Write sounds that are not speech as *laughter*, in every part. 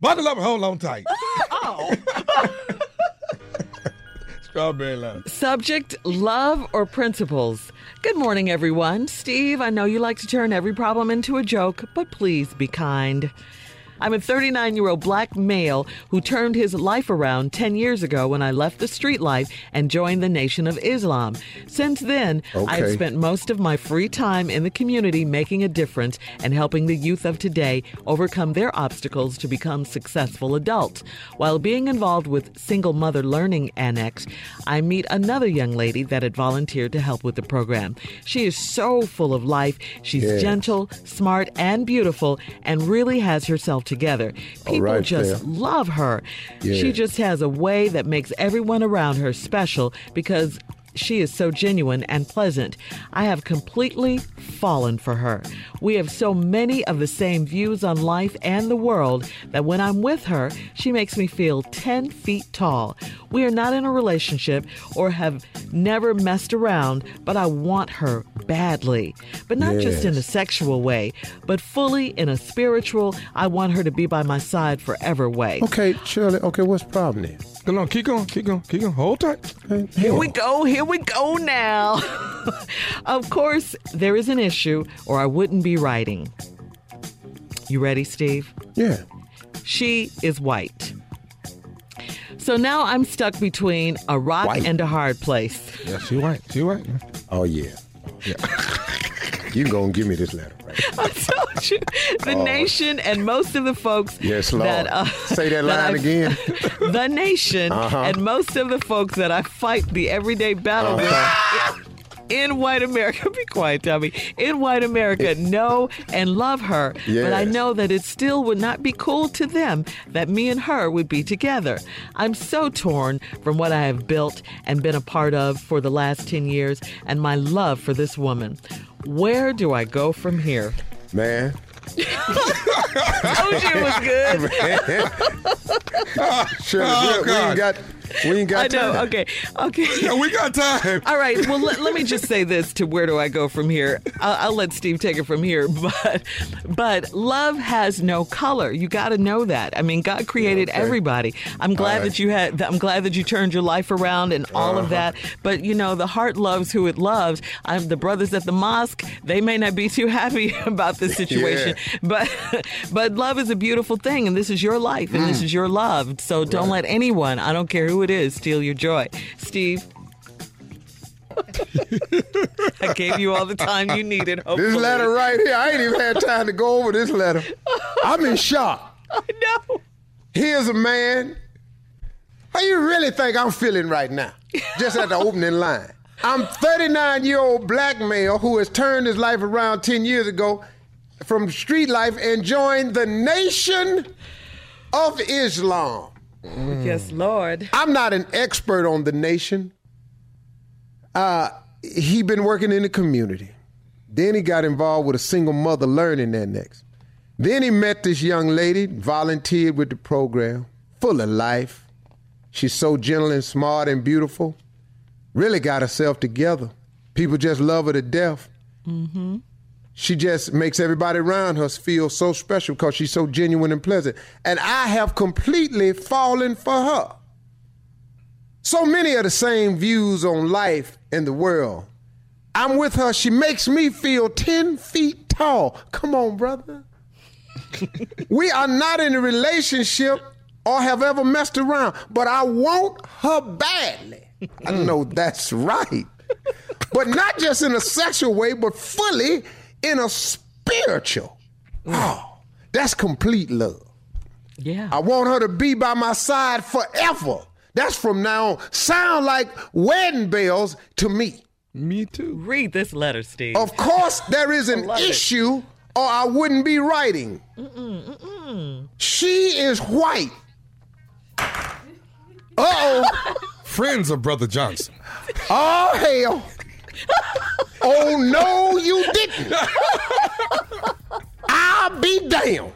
Buckle up and hold on tight. *laughs* Oh. *laughs* Strawberry line. Subject love or principles? Good morning, everyone. Steve, I know you like to turn every problem into a joke, but please be kind. I'm a 39 year old black male who turned his life around 10 years ago when I left the street life and joined the Nation of Islam. Since then, I've spent most of my free time in the community making a difference and helping the youth of today overcome their obstacles to become successful adults. While being involved with Single Mother Learning Annex, I meet another young lady that had volunteered to help with the program. She is so full of life. She's Yes. gentle, smart, and beautiful, and really has herself together. People right, just love her. She just has a way that makes everyone around her special because she is so genuine and pleasant. I have completely fallen for her. We have so many of the same views on life and the world that when I'm with her, she makes me feel 10 feet tall. We are not in a relationship or have never messed around, but I want her badly. But not just in a sexual way, but fully in a spiritual, I want her to be by my side forever way. Okay, Shirley. Okay, what's the problem then? Come on, keep going, keep going, keep going. Hold tight. Here we go, here we go now. *laughs* of course, there is an issue, or I wouldn't be writing. You ready, Steve? Yeah. She is white. So now I'm stuck between a rock White. and a hard place. Yeah, she white. She white. Oh yeah. *laughs* you gonna give me this letter, right? *laughs* I told you, the nation and most of the folks Oh. Yes, Lord. that uh, Say that *laughs* line I- again. *laughs* the nation Uh-huh. and most of the folks that I fight the everyday battle with in white America, *laughs* be quiet, Tommy. In white America, know and love her. But I know that it still would not be cool to them that me and her would be together. I'm so torn from what I have built and been a part of for the last 10 years and my love for this woman. Where do I go from here? Man. *laughs* Told you it was good. *laughs* Shirley, Oh, we, we God. ain't got we ain't I got know. time. Okay. Okay. *laughs* Yeah, we got time. All right. Well, let, let me just say this to where do I go from here? I'll, I'll let Steve take it from here. *laughs* But, but love has no color. You got to know that. I mean, God created Okay. everybody. I'm glad right. that you had. I'm glad that you turned your life around and all Uh-huh. of that. But you know, the heart loves who it loves. I'm the brothers at the mosque. They may not be too happy *laughs* about this situation, but but love is a beautiful thing, and this is your life, and Mm. this is your love. So don't let anyone, I don't care who it is, steal your joy. Steve. I gave you all the time you needed. Hopefully. This letter right here, I ain't even had time to go over this letter. I'm in shock. *laughs* No. Here's a man. How you really think I'm feeling right now? Just at the opening line. I'm 39 year old black male who has turned his life around 10 years ago from street life and joined the Nation of Islam. Yes, Lord. I'm not an expert on the nation. Uh, he been working in the community. Then he got involved with a single mother learning that next. Then he met this young lady, volunteered with the program, full of life. She's so gentle and smart and beautiful. Really got herself together. People just love her to death. She just makes everybody around her feel so special because she's so genuine and pleasant. And I have completely fallen for her. So many of the same views on life and the world. I'm with her. She makes me feel 10 feet tall. Come on, brother. *laughs* we are not in a relationship or have ever messed around, but I want her badly. I know that's right. *laughs* But not just in a sexual way, but fully in a spiritual. Oh, that's complete love. Yeah. I want her to be by my side forever. That's from now on. Sound like wedding bells to me. Me too. Read this letter, Steve. Of course, there is an love it. issue, or I wouldn't be writing. She is white. Uh oh. *laughs* Friends of Brother Johnson. Oh, hell. Oh, no, you didn't. I'll be damned.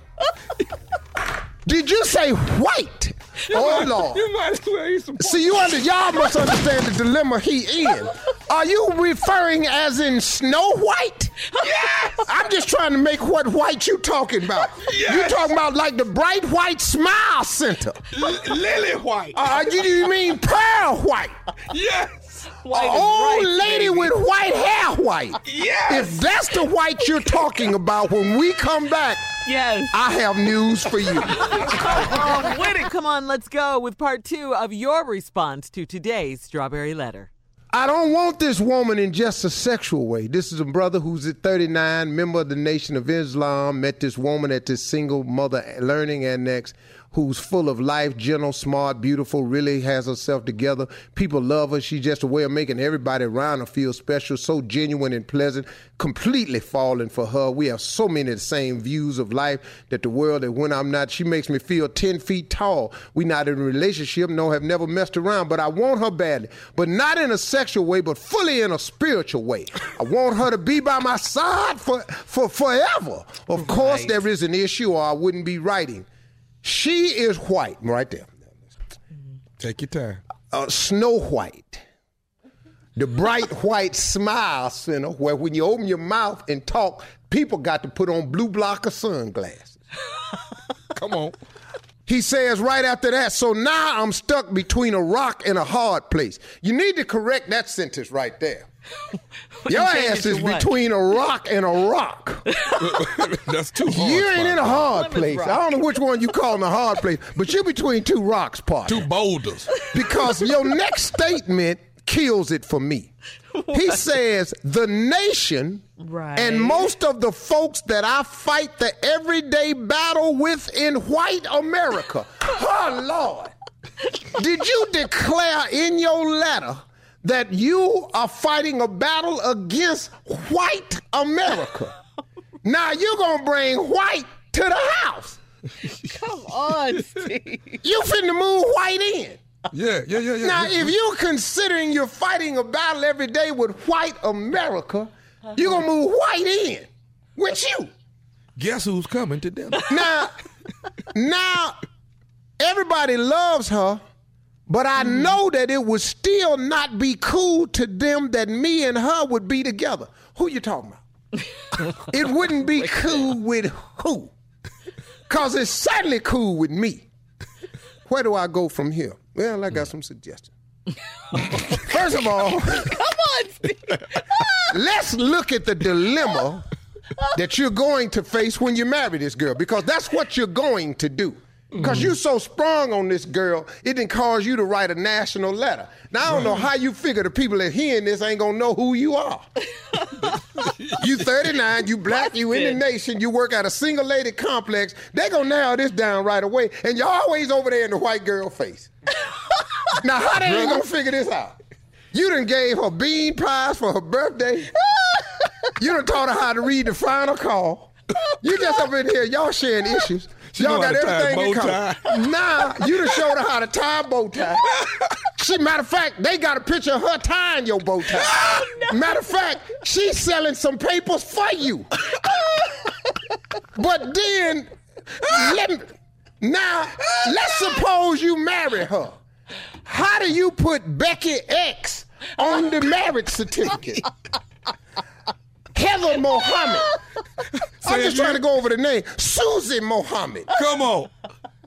Did you say white? Oh, Lord. You might as well eat some See, you under, y'all must understand the dilemma he in. Are you referring as in Snow White? Yes. I'm just trying to make what white you talking about. You talking about like the bright white smile center. L- Lily White. Uh, you, you mean pearl white? yes. White An old right, lady baby. with white hair white. Yes. If that's the white you're talking about when we come back, Yes. I have news for you. Oh, with it. Come on, let's go with part two of your response to today's Strawberry Letter. I don't want this woman in just a sexual way. This is a brother who's at 39, member of the Nation of Islam, met this woman at this single mother learning annex who's full of life, gentle, smart, beautiful, really has herself together. People love her. She's just a way of making everybody around her feel special, so genuine and pleasant, completely falling for her. We have so many of the same views of life that the world that when I'm not, she makes me feel 10 feet tall. We not in a relationship, no, have never messed around, but I want her badly. But not in a sexual way, but fully in a spiritual way. I want her to be by my side for, for forever. Of course, there is an issue, or I wouldn't be writing. She is white, right there. Take your time. Uh, Snow White. The bright *laughs* white smile center where when you open your mouth and talk, people got to put on blue blocker sunglasses. *laughs* Come on. He says right after that, so now I'm stuck between a rock and a hard place. You need to correct that sentence right there. Your ass is what? between a rock and a rock. *laughs* That's too hard. You ain't in a hard place. Rock. I don't know which one you calling a hard place, but you're between two rocks, partner. Two boulders. because your *laughs* next statement kills it for me. He says, the nation Right. and most of the folks that I fight the everyday battle with in white America. *laughs* Oh, Lord. Did you declare in your letter that you are fighting a battle against white America? *laughs* Now you're going to bring white to the house. *laughs* Come on, Steve. You finna move white in. Yeah, yeah, yeah, yeah. Now, if you're considering you're fighting a battle every day with white America, you're gonna move white in with you. Guess who's coming to dinner? Now, now, everybody loves her, but I mm-hmm. know that it would still not be cool to them that me and her would be together. Who you talking about? *laughs* it wouldn't be cool with who? Cause it's certainly cool with me. Where do I go from here? Well, I got mm. some suggestions. First of all, *laughs* Come on, *laughs* let's look at the dilemma that you're going to face when you marry this girl because that's what you're going to do. Because you so sprung on this girl, it didn't cause you to write a national letter. Now, I don't know how you figure the people that hearing this ain't gonna know who you are. *laughs* you 39, you black, you in the nation, you work at a single lady complex. They gonna narrow this down right away, and you're always over there in the white girl face. *laughs* now, how they ain't gonna figure this out? You done gave her bean pies for her birthday. You done taught her how to read the final call. You just up in here, y'all sharing issues. She y'all got to tie a everything in common. *laughs* Now you done showed her how to tie a bow tie. She, matter of fact, they got a picture of her tying your bow tie. *laughs* Oh, matter of fact, she's selling some papers for you. but then, let me, now let's suppose you marry her. How do you put Becky X on the marriage certificate? Heather Mohammed. I'm just it trying to go over the name. Susie Mohammed. Come on.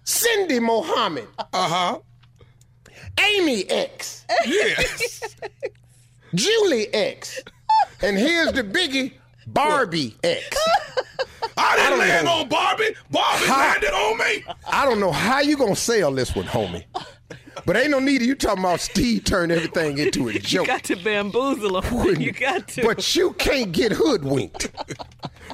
Cindy Mohammed. Uh huh. Amy X. Yes. *laughs* Julie X. And here's the biggie Barbie X. I didn't don't land know. on Barbie. Barbie How? landed on me. I don't know how you gonna sell this one, homie. But ain't no need of you talking about Steve turned everything into a joke. *laughs* You got to bamboozle him. You got to. But you can't get hoodwinked.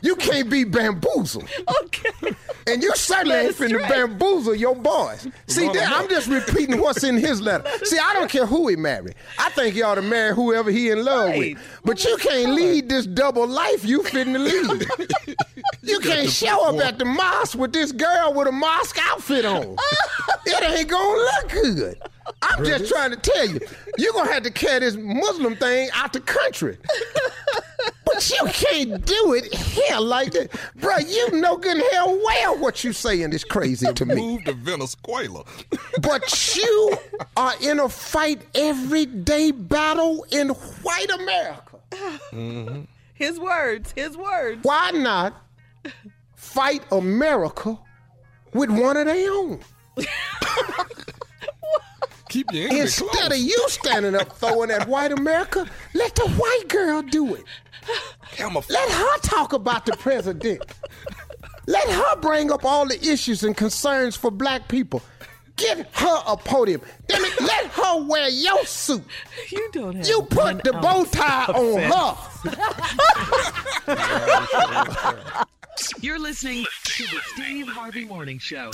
You can't be bamboozled. okay. And you certainly Let ain't us finna straight. bamboozle your boys. See, Wrong that, I'm just repeating what's in his letter. See, I don't care who he married. I think he ought to marry whoever he in love Right. with. But you can't lead this double life you finna lead. *laughs* You can't show up at the mosque with this girl with a mosque outfit on. it ain't gonna look good. I'm just trying to tell you, you're gonna have to carry this Muslim thing out the country. But you can't do it here like that. Bro, you know good and hell well what you saying is crazy to me. Move to Venezuela. But you are in a fight every day battle in white America. Mm-hmm. His words, his words. Why not fight America with one of their own? *laughs* Keep your enemy Instead close. of you standing up throwing at white America, let the white girl do it. Camouflage. Let her talk about the president. Let her bring up all the issues and concerns for black people. Get her a podium. Damn it, let her wear your suit. You don't have. You put the bow tie on sense. her. You're listening to the Steve Harvey Morning Show.